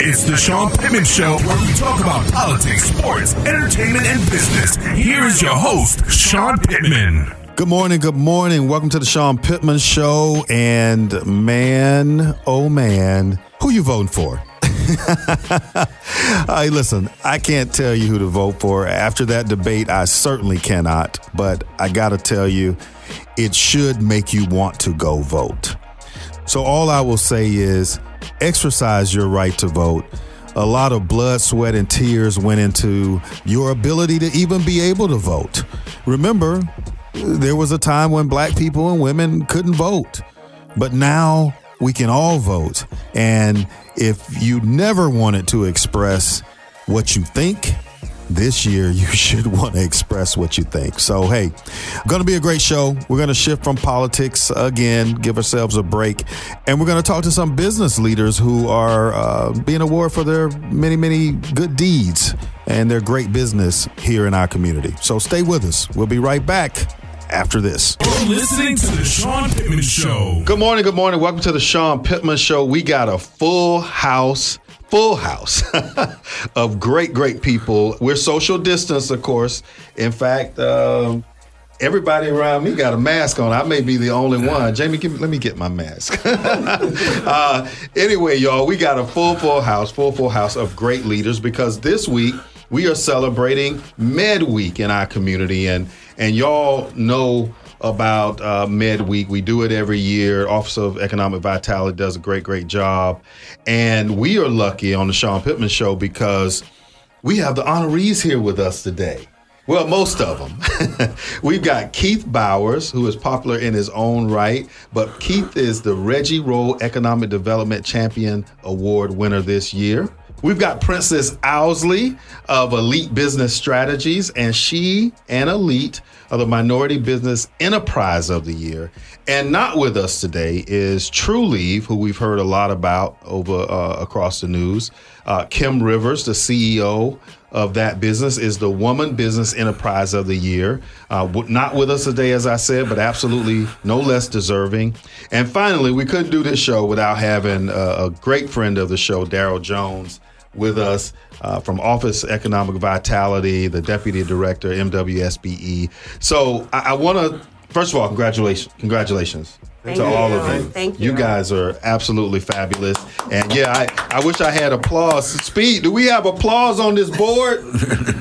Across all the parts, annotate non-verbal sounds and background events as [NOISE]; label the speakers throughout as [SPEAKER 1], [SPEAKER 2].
[SPEAKER 1] It's the Sean Pittman Show where we talk about politics, sports, entertainment, and business. Here is your host, Sean Pittman.
[SPEAKER 2] Good morning, good morning. Welcome to the Sean Pittman Show. And man, oh man, who you voting for? [LAUGHS] hey, listen, I can't tell you who to vote for. After that debate, I certainly cannot. But I got to tell you, it should make you want to go vote. So all I will say is exercise your right to vote. A lot of blood, sweat, and tears went into your ability to even be able to vote. Remember, there was a time when black people and women couldn't vote, but now we can all vote. And if you never wanted to express what you think, this year [LAUGHS] you should want to express what you think. So, hey, going to be a great show. We're going to shift from politics again, give ourselves a break, and we're going to talk to some business leaders who are uh, being awarded for their many, many good deeds and their great business here in our community. So, stay with us. We'll be right back after this.
[SPEAKER 1] You're listening to the Sean Pittman Show.
[SPEAKER 2] Good morning, good morning. Welcome to the Sean Pittman Show. We got a full house full house [LAUGHS] of great, great people. We're social distance, of course. In fact, um, everybody around me got a mask on. I may be the only one. Jamie, me, let me get my mask. [LAUGHS] uh, anyway, y'all, we got a full, full house, full, full house of great leaders because this week we are celebrating Med Week in our community, and and y'all know about uh, Med Week. We do it every year. Office of Economic Vitality does a great, great job. And we are lucky on the Sean Pittman Show because we have the honorees here with us today. Well, most of them. [LAUGHS] We've got Keith Bowers, who is popular in his own right, but Keith is the Reggie Rowe Economic Development Champion Award winner this year. We've got Princess Ousley of Elite Business Strategies, and she and Elite are the Minority Business Enterprise of the Year. And not with us today is Trulieve, who we've heard a lot about over uh, across the news. Uh, Kim Rivers, the CEO of that business, is the Woman Business Enterprise of the Year. Uh, not with us today, as I said, but absolutely no less deserving. And finally, we couldn't do this show without having a, a great friend of the show, Darryl Jones with us uh, from Office Economic Vitality, the Deputy Director, MWSBE. So I, I want to, first of all, congratulations, congratulations.
[SPEAKER 3] Thank
[SPEAKER 2] to
[SPEAKER 3] you.
[SPEAKER 2] all of you.
[SPEAKER 3] Thank you.
[SPEAKER 2] You guys are absolutely fabulous. And yeah, I, I wish I had applause. Speed, do we have applause on this board [LAUGHS]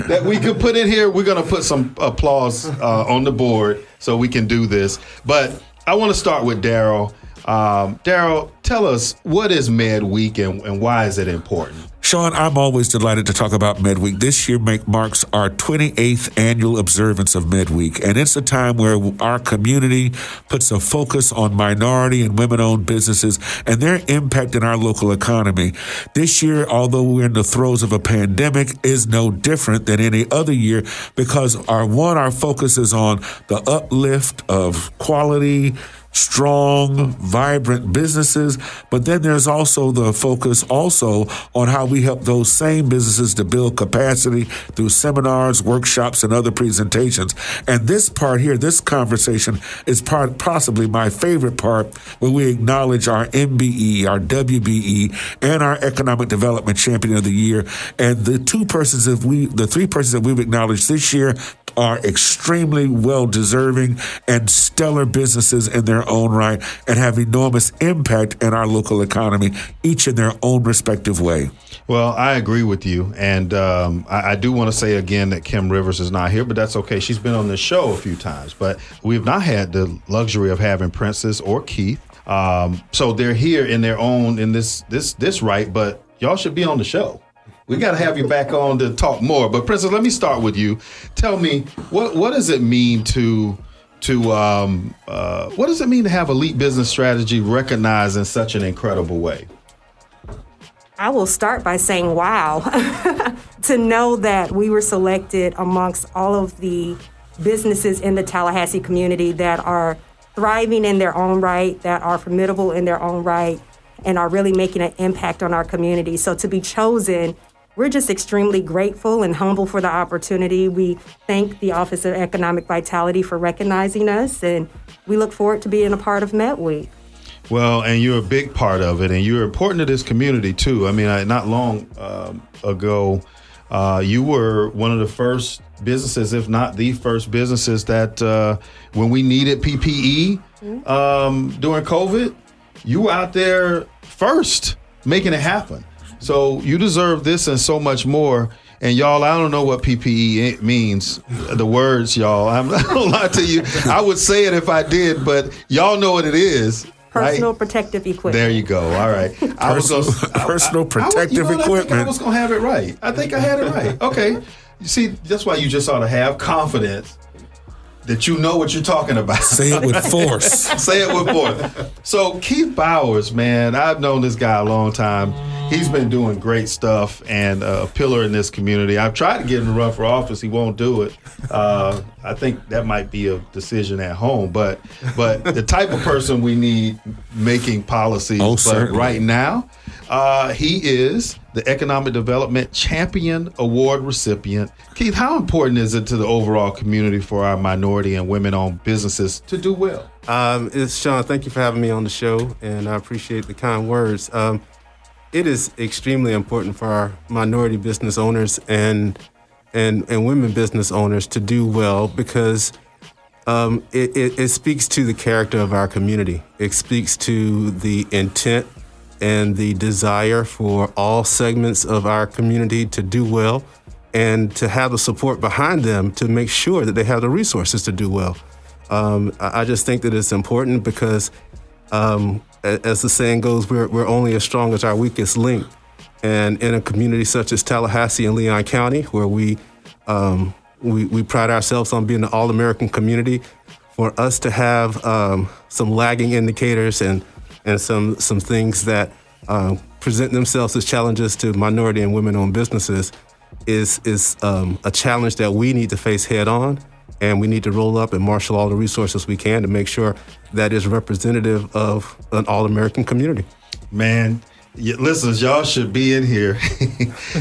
[SPEAKER 2] that we could put in here? We're going to put some applause uh, on the board so we can do this. But I want to start with Darryl. Um, Darryl, tell us what is Med Week and, and why is it important?
[SPEAKER 4] Sean, I'm always delighted to talk about MedWeek. This year make, marks our 28th annual observance of MedWeek, and it's a time where our community puts a focus on minority and women-owned businesses and their impact in our local economy. This year, although we're in the throes of a pandemic, is no different than any other year because our one, our focus is on the uplift of quality, strong, oh. vibrant businesses. But then there's also the focus also on how we help those same businesses to build capacity through seminars, workshops, and other presentations. And this part here, this conversation is part possibly my favorite part when we acknowledge our MBE, our WBE, and our Economic Development Champion of the Year. And the two persons that we, the three persons that we've acknowledged this year are extremely well deserving and stellar businesses in their own right and have enormous impact in our local economy, each in their own respective way.
[SPEAKER 2] Well, I agree with you. And um, I, I, do want to say again that Kim Rivers is not here, but that's okay. She's been on the show a few times, but we've not had the luxury of having Princess or Keith. Um, so they're here in their own in this this this right, but y'all should be on the show. We got to have you back on to talk more. But Princess, let me start with you. Tell me what what does it mean to to um, uh, what does it mean to have elite business strategy recognized in such an incredible way?
[SPEAKER 3] I will start by saying, wow, [LAUGHS] to know that we were selected amongst all of the businesses in the Tallahassee community that are thriving in their own right, that are formidable in their own right, and are really making an impact on our community. So to be chosen we're just extremely grateful and humble for the opportunity. We thank the Office of Economic Vitality for recognizing us, and we look forward to being a part of Med Week.
[SPEAKER 2] Well, and you're a big part of it, and you're important to this community too. I mean, I, not long um, ago, uh, you were one of the first businesses, if not the first businesses, that uh, when we needed PPE um, during COVID, you were out there first making it happen. So you deserve this and so much more. And y'all, I don't know what PPE means. The words, y'all. [LAUGHS] I'm not gonna lie to you. I would say it if I did, but y'all know what it is. right?
[SPEAKER 3] Personal protective equipment.
[SPEAKER 2] There you go. All right. [LAUGHS] I was
[SPEAKER 4] Personal-
[SPEAKER 2] gonna-
[SPEAKER 4] personal
[SPEAKER 2] I- I- I-
[SPEAKER 4] protective
[SPEAKER 2] you know what? I think I
[SPEAKER 4] equipment.
[SPEAKER 2] was gonna have it right. I think I had it right. Okay. You see, that's why you just ought to have confidence that you know what you're talking about.
[SPEAKER 4] Say it with [LAUGHS] force.
[SPEAKER 2] Say it with force. So Keith Bowers, man, I've known this guy a long time. He's been doing great stuff and uh, a pillar in this community. I've tried to get him to run for office. He won't do it. Uh, I think that might be a decision at home. But but the type of person we need making policies.
[SPEAKER 4] Oh,
[SPEAKER 2] but
[SPEAKER 4] certainly.
[SPEAKER 2] right now, uh, he is the Economic Development Champion Award recipient. Keith, how important is it to the overall community for our minority and women-owned businesses to do well?
[SPEAKER 5] Um, it's Sean. Thank you for having me on the show, and I appreciate the kind words. Um, it is extremely important for our minority business owners and and and women business owners to do well because um, it, it, it speaks to the character of our community. It speaks to the intent and the desire for all segments of our community to do well and to have the support behind them to make sure that they have the resources to do well. Um, I I just think that it's important because, um, as the saying goes, we're, we're only as strong as our weakest link. And in a community such as Tallahassee and Leon County, where we, um, we, we pride ourselves on being an all American community, for us to have um, some lagging indicators and, and some, some things that um, present themselves as challenges to minority and women owned businesses is, is um, a challenge that we need to face head on and we need to roll up and marshal all the resources we can to make sure that is representative of an all-American community.
[SPEAKER 2] Man, listeners, y'all should be in here. [LAUGHS]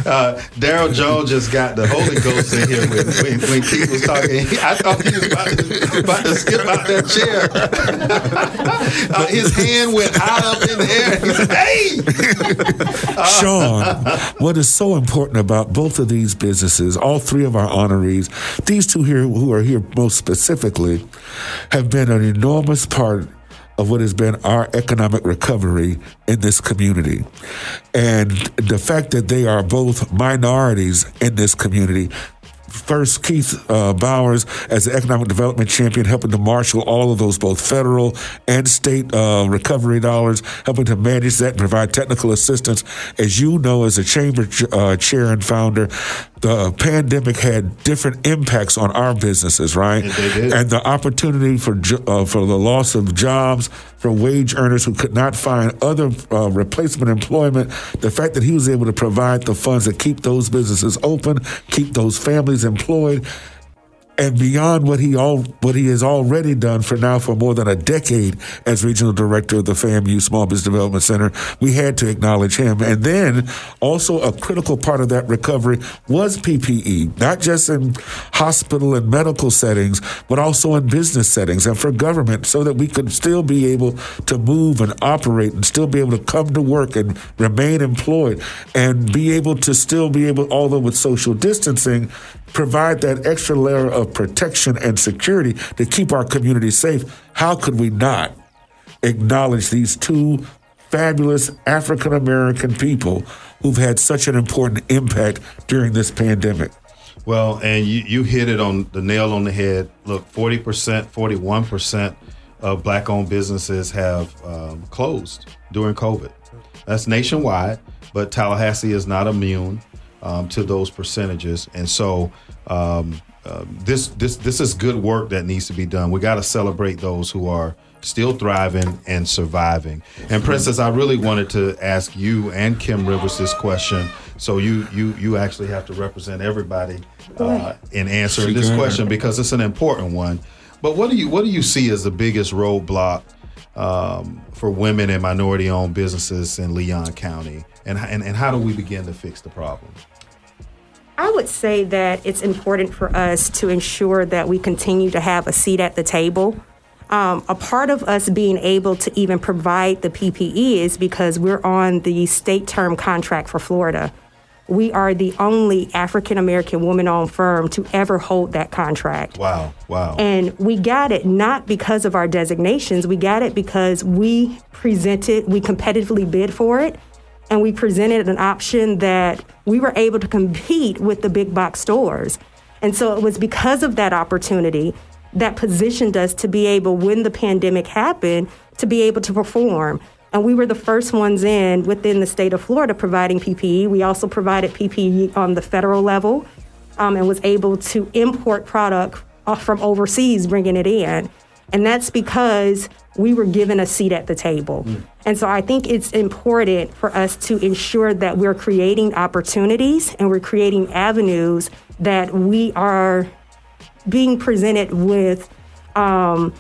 [SPEAKER 2] uh, Darryl Jones just got the Holy Ghost in here when, when, when Keith was talking. I thought he was about to, about to skip out that chair. [LAUGHS] uh, his hand went high up in the air. He said, "Hey!" [LAUGHS]
[SPEAKER 4] Sean, what is so important about both of these businesses, all three of our honorees, these two here who are here most specifically, have been an enormous part of what has been our economic recovery in this community. And the fact that they are both minorities in this community First, Keith uh, Bowers as the economic development champion, helping to marshal all of those, both federal and state uh, recovery dollars, helping to manage that and provide technical assistance. As you know, as a chamber ch- uh, chair and founder, the pandemic had different impacts on our businesses, right? And the opportunity for uh, for the loss of jobs for wage earners who could not find other uh, replacement employment. The fact that he was able to provide the funds that keep those businesses open, keep those families employed, and beyond what he all what he has already done for now for more than a decade as regional director of the FAMU Small Business Development Center, we had to acknowledge him. And then also a critical part of that recovery was PPE, not just in hospital and medical settings, but also in business settings and for government, so that we could still be able to move and operate and still be able to come to work and remain employed and be able to still be able, although with social distancing, provide that extra layer of protection and security to keep our community safe. How could we not acknowledge these two fabulous African American people who've had such an important impact during this pandemic?
[SPEAKER 2] Well, and you, you hit it on the nail on the head. Look, 40%, 41% of black owned businesses have um, closed during COVID. That's nationwide, but Tallahassee is not immune um, to those percentages. And so um, um, this, this, this is good work that needs to be done. We got to celebrate those who are still thriving and surviving. And Princess, I really wanted to ask you and Kim Rivers this question. So you you you actually have to represent everybody uh, in answering this question because it's an important one. But what do you what do you see as the biggest roadblock um, for women and minority-owned businesses in Leon County, and, and and how do we begin to fix the problem?
[SPEAKER 3] I would say that it's important for us to ensure that we continue to have a seat at the table Um, a part of us being able to even provide the PPE is because we're on the state term contract for Florida. We are the only African American woman owned firm to ever hold that contract.
[SPEAKER 2] Wow, wow.
[SPEAKER 3] And we got it not because of our designations, we got it because we presented, we competitively bid for it, and we presented an option that we were able to compete with the big box stores. And so it was because of that opportunity that positioned us to be able, when the pandemic happened, to be able to perform. And we were the first ones in within the state of Florida providing PPE. We also provided PPE on the federal level um, and was able to import product from overseas, bringing it in. And that's because we were given a seat at the table. Mm. And so I think it's important for us to ensure that we're creating opportunities and we're creating avenues that we are being presented with um,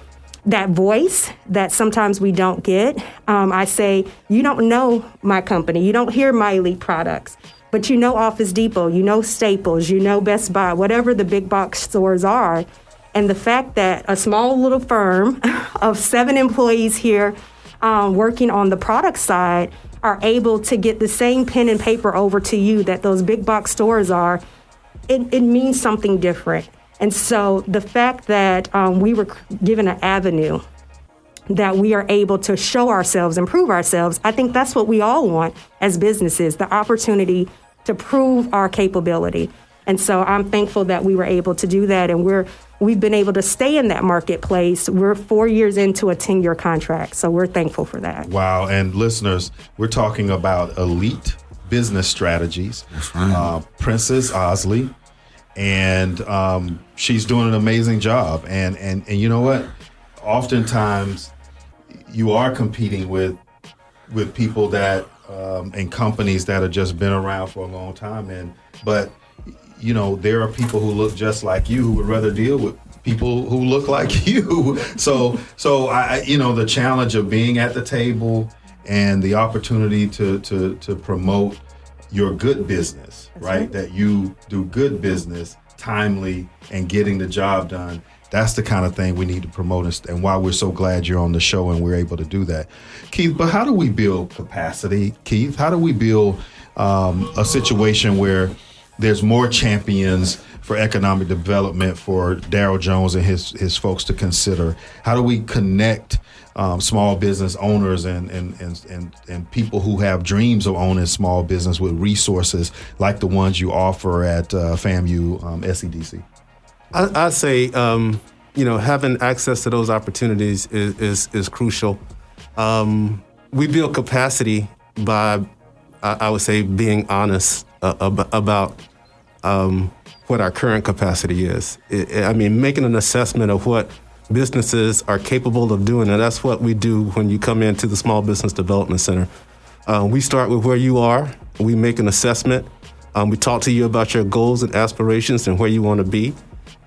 [SPEAKER 3] that voice that sometimes we don't get. Um, I say, you don't know my company, you don't hear my elite products, but you know Office Depot, you know Staples, you know Best Buy, whatever the big box stores are. And the fact that a small little firm [LAUGHS] of seven employees here um, working on the product side are able to get the same pen and paper over to you that those big box stores are, it, it means something different. And so the fact that um, we were given an avenue that we are able to show ourselves, improve ourselves, I think that's what we all want as businesses the opportunity to prove our capability. And so I'm thankful that we were able to do that and we're we've been able to stay in that marketplace. We're 4 years into a 10-year contract. So we're thankful for that.
[SPEAKER 2] Wow, and listeners, we're talking about elite business strategies. Right. Uh, Princess Ousley and um, she's doing an amazing job. And and and you know what? Oftentimes, you are competing with with people that um, and companies that have just been around for a long time. And but you know, there are people who look just like you who would rather deal with people who look like [LAUGHS] you. So so I you know the challenge of being at the table and the opportunity to to to promote your good business, right? right? That you do good business timely and getting the job done. That's the kind of thing we need to promote, and why we're so glad you're on the show and we're able to do that, Keith. But how do we build capacity, Keith? How do we build um, a situation where there's more champions for economic development for Darryl Jones and his his folks to consider? How do we connect um, small business owners and, and, and, and, and people who have dreams of owning small business with resources like the ones you offer at uh, FAMU um, SBDC?
[SPEAKER 5] I, I say, um, you know, having access to those opportunities is, is, is crucial. Um, we build capacity by, I, I, would say, being honest ab- about um, what our current capacity is. It, I mean, making an assessment of what businesses are capable of doing. And that's what we do when you come into the Small Business Development Center. Uh, we start with where you are, we make an assessment. Um, we talk to you about your goals and aspirations and where you want to be.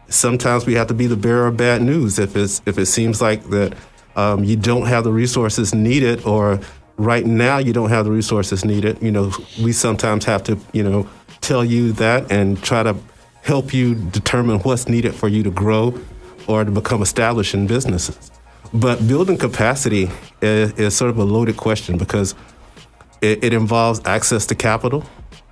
[SPEAKER 5] Sometimes we have to be the bearer of bad news if it's if it seems like that um, you don't have the resources needed or right now you don't have the resources needed. You know, we sometimes have to you know tell you that and try to help you determine what's needed for you to grow or to become established in businesses. But building capacity is, is sort of a loaded question because it, it involves access to capital,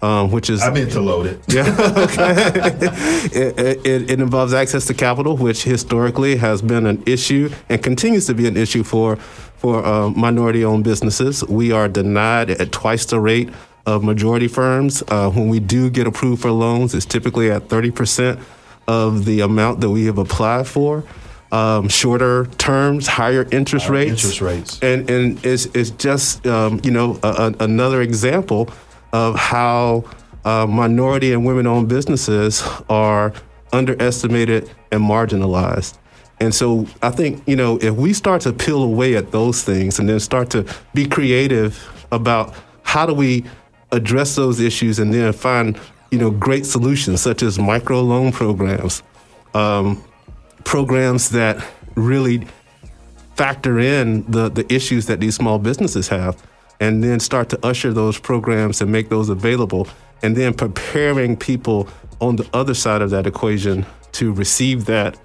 [SPEAKER 5] um, which is
[SPEAKER 2] I meant to load it.
[SPEAKER 5] Yeah, [LAUGHS] okay. [LAUGHS] it, it, it, involves access to capital, which historically has been an issue and continues to be an issue for for uh, minority-owned businesses. We are denied at twice the rate of majority firms. Uh, when we do get approved for loans, it's typically at thirty percent of the amount that we have applied for. Um, shorter terms, higher interest higher rates.
[SPEAKER 2] Interest rates.
[SPEAKER 5] And, and it's, it's just, um, you know, a, a, another example of how uh, minority and women owned businesses are underestimated and marginalized. And so I think, you know, if we start to peel away at those things and then start to be creative about how do we address those issues and then find you know, great solutions such as micro loan programs, um, programs that really factor in the, the issues that these small businesses have, and then start to usher those programs and make those available, and then preparing people on the other side of that equation to receive that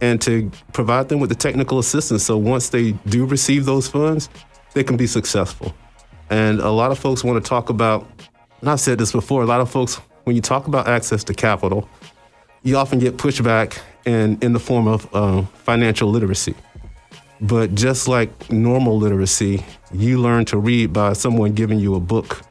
[SPEAKER 5] and to provide them with the technical assistance so once they do receive those funds, they can be successful. And a lot of folks want to talk about, and I've said this before, a lot of folks, when you talk about access to capital, you often get pushback in, in the form of uh, financial literacy. But just like normal literacy, you learn to read by someone giving you a book.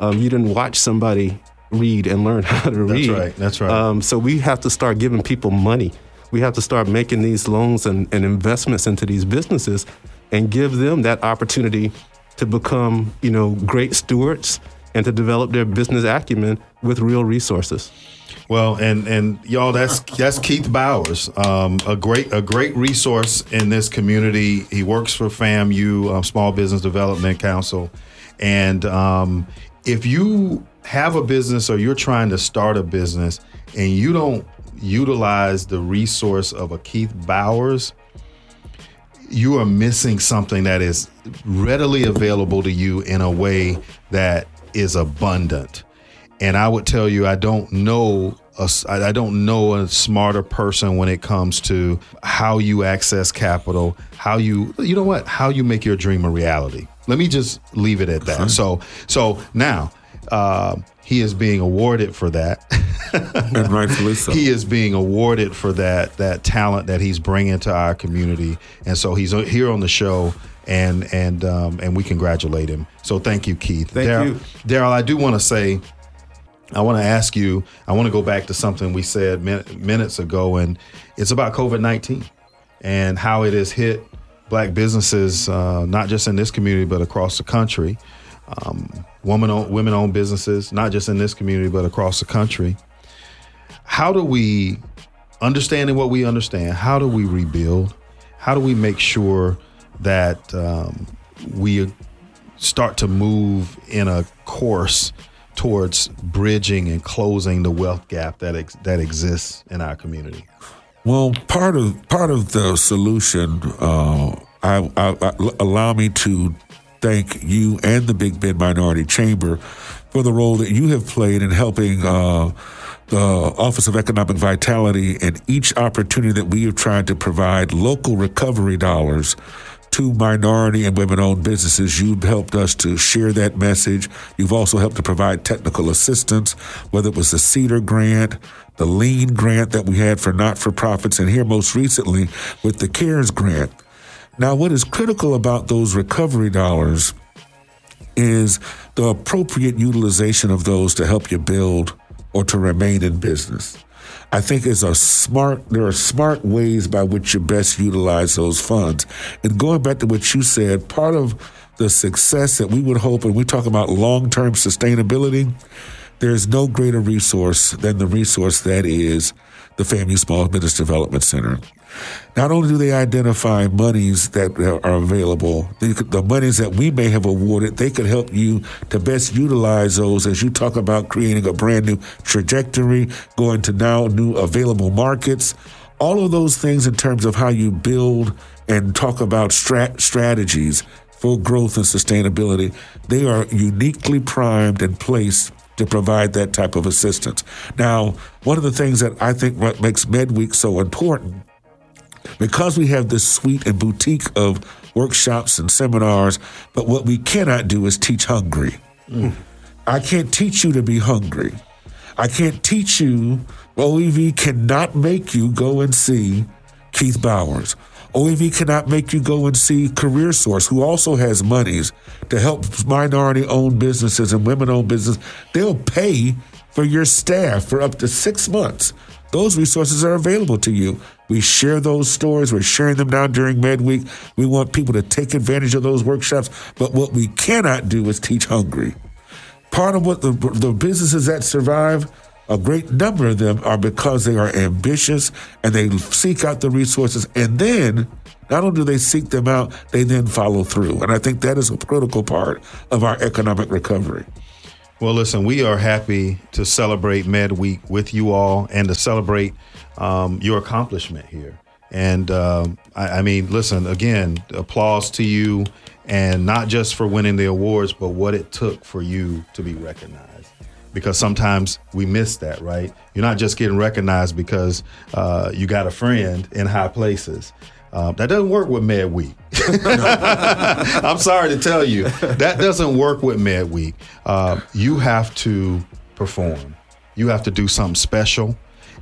[SPEAKER 5] Um, you didn't watch somebody read and learn [LAUGHS] how to read.
[SPEAKER 2] That's right. That's right.
[SPEAKER 5] Um, so we have to start giving people money. We have to start making these loans and, and investments into these businesses and give them that opportunity to become, you know, great stewards and to develop their business acumen with real resources.
[SPEAKER 2] Well, and and y'all, that's that's Keith Bowers, um, a great a great resource in this community. He works for FAMU, um, Small Business Development Council, and um, if you have a business or you're trying to start a business and you don't utilize the resource of a Keith Bowers, you are missing something that is readily available to you in a way that is abundant. And I would tell you, I don't know a, I don't know a smarter person when it comes to how you access capital, how you you know what, how you make your dream a reality. Let me just leave it at that. So so now uh, he is being awarded for that. [LAUGHS]
[SPEAKER 4] and rightfully so.
[SPEAKER 2] He is being awarded for that that talent that he's bringing to our community, and so he's here on the show, and and um, and we congratulate him. So thank you, Keith.
[SPEAKER 5] Thank
[SPEAKER 2] Darryl,
[SPEAKER 5] you,
[SPEAKER 2] Darryl. I do want to say. I want to ask you. I want to go back to something we said min- minutes ago, and it's about COVID nineteen and how it has hit black businesses, uh, not just in this community but across the country. Um, woman women owned businesses, not just in this community, but across the country. How do we, understanding what we understand, how do we rebuild? How do we make sure that um, we start to move in a course towards bridging and closing the wealth gap that ex- that exists in our community?
[SPEAKER 4] Well, part of part of the solution, uh, I, I, I, allow me to thank you and the Big Bend Minority Chamber for the role that you have played in helping uh, the Office of Economic Vitality and each opportunity that we have tried to provide local recovery dollars to minority and women owned businesses. You've helped us to share that message. You've also helped to provide technical assistance, whether it was the CEDAR grant, the LEAN grant that we had for not for profits, and here most recently with the CARES grant. Now, what is critical about those recovery dollars is the appropriate utilization of those to help you build or to remain in business. I think it's a smart, there are smart ways by which you best utilize those funds. And going back to what you said, part of the success that we would hope, and we talk about long term sustainability, there's no greater resource than the resource that is the FAMU Small Business Development Center. Not only do they identify monies that are available, the, monies that we may have awarded, they could help you to best utilize those as you talk about creating a brand new trajectory, going to now new available markets. All of those things in terms of how you build and talk about strat- strategies for growth and sustainability, they are uniquely primed and placed to provide that type of assistance. Now, one of the things that I think makes MedWeek so important because we have this suite and boutique of workshops and seminars, but what we cannot do is teach hungry. Mm. I can't teach you to be hungry. I can't teach you, OEV cannot make you go and see Keith Bowers. OEV cannot make you go and see Career Source, who also has monies to help minority owned businesses and women owned businesses. They'll pay for your staff for up to six months. Those resources are available to you. We share those stories. We're sharing them now during Med Week. We want people to take advantage of those workshops. But what we cannot do is teach hungry. Part of what the, the businesses that survive, a great number of them are because they are ambitious and they seek out the resources. And then not only do they seek them out, they then follow through. And I think that is a critical part of our economic recovery.
[SPEAKER 2] Well, listen, we are happy to celebrate Med Week with you all and to celebrate um, your accomplishment here. And um, I, I, mean, listen, again, applause to you, and not just for winning the awards, but what it took for you to be recognized. because sometimes we miss that, right? You're not just getting recognized because uh, you got a friend in high places. Uh, that doesn't work with Med Week. [LAUGHS] I'm sorry to tell you, that doesn't work with Med Week. Uh, you have to perform. You have to do something special,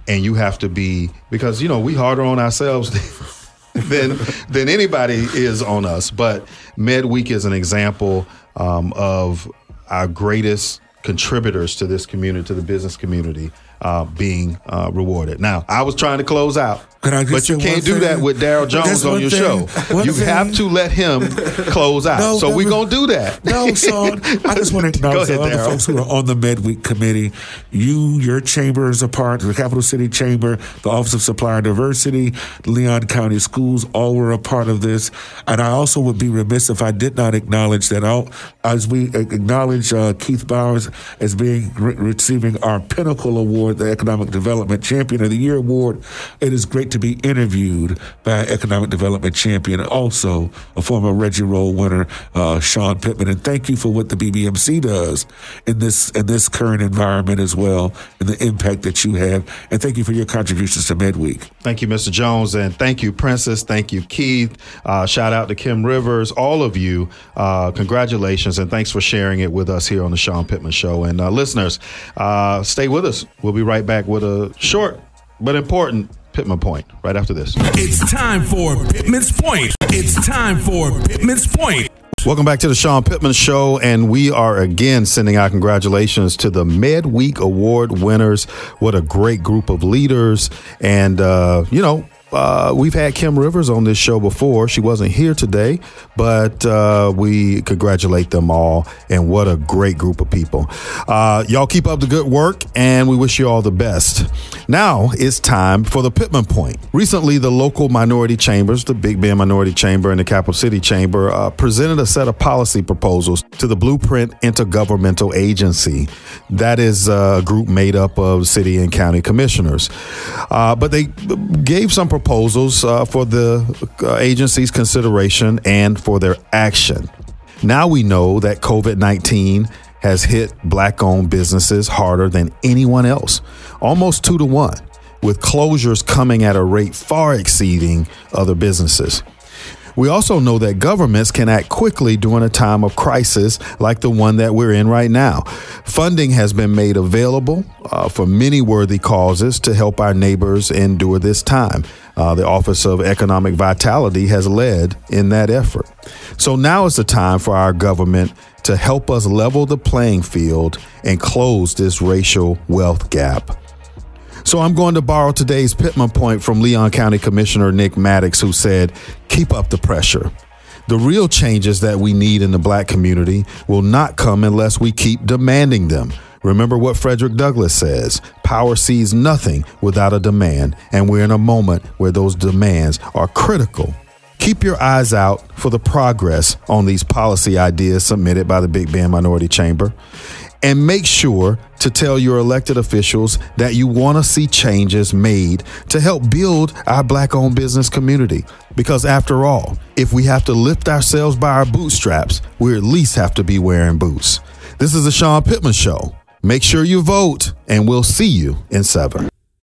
[SPEAKER 2] and you have to be because you know we harder on ourselves [LAUGHS] than than anybody is on us. But Med Week is an example um, of our greatest contributors to this community, to the business community, uh, being uh, rewarded. Now, I was trying to close out, but you can't do thing? that with Darryl Jones on your thing. show. One you thing. have to let him [LAUGHS] close out. No, so we're going to do that.
[SPEAKER 4] No, son. I just want to [LAUGHS] acknowledge the other folks who are on the MedWeek committee. You, your chamber is a part, the Capital City Chamber, the Office of Supplier Diversity, Leon County Schools, all were a part of this. And I also would be remiss if I did not acknowledge that all, as we acknowledge uh, Keith Bowers as being re- receiving our Pinnacle Award The Economic Development Champion of the Year Award. It is great to be interviewed by Economic Development Champion, also a former Reggie Roll winner, uh, Sean Pittman. And thank you for what the BBMC does in this in this current environment as well, and the impact that you have. And thank you for your contributions to MedWeek.
[SPEAKER 2] Thank you, Mr. Jones, and thank you, Princess. Thank you, Keith. Uh, shout out to Kim Rivers, all of you. Uh, congratulations, and thanks for sharing it with us here on the Sean Pittman Show. And uh, listeners, uh, stay with us. We'll be be right back with a short but important Pittman Point right after this.
[SPEAKER 1] It's time for Pittman's Point. It's time for Pittman's Point.
[SPEAKER 2] Welcome back to the Sean Pittman Show, and we are again sending our congratulations to the Med Week Award winners. What a great group of leaders, and uh, you know, uh, we've had Kim Rivers on this show before. She wasn't here today, but uh, we congratulate them all. And what a great group of people. Uh, y'all keep up the good work, and we wish you all the best. Now it's time for the Pittman Point. Recently, the local minority chambers, the Big Bend Minority Chamber and the Capital City Chamber, uh, presented a set of policy proposals to the Blueprint Intergovernmental Agency. That is a group made up of city and county commissioners. Uh, but they gave some proposals uh, for the uh, agency's consideration and for their action. Now we know that COVID 19 has hit black owned businesses harder than anyone else, almost two to one, with closures coming at a rate far exceeding other businesses. We also know that governments can act quickly during a time of crisis like the one that we're in right now. Funding has been made available uh, for many worthy causes to help our neighbors endure this time. Uh, the Office of Economic Vitality has led in that effort. So now is the time for our government to help us level the playing field and close this racial wealth gap. So I'm going to borrow today's Pittman point from Leon County Commissioner Nick Maddox, who said, Keep up the pressure. The real changes that we need in the black community will not come unless we keep demanding them. Remember what Frederick Douglass says power sees nothing without a demand, and we're in a moment where those demands are critical. Keep your eyes out for the progress on these policy ideas submitted by the Big Bend Minority Chamber and make sure to tell your elected officials that you want to see changes made to help build our black owned business community. Because after all, if we have to lift ourselves by our bootstraps, we at least have to be wearing boots. This is the Sean Pittman Show. Make sure you vote, and we'll see you in seven.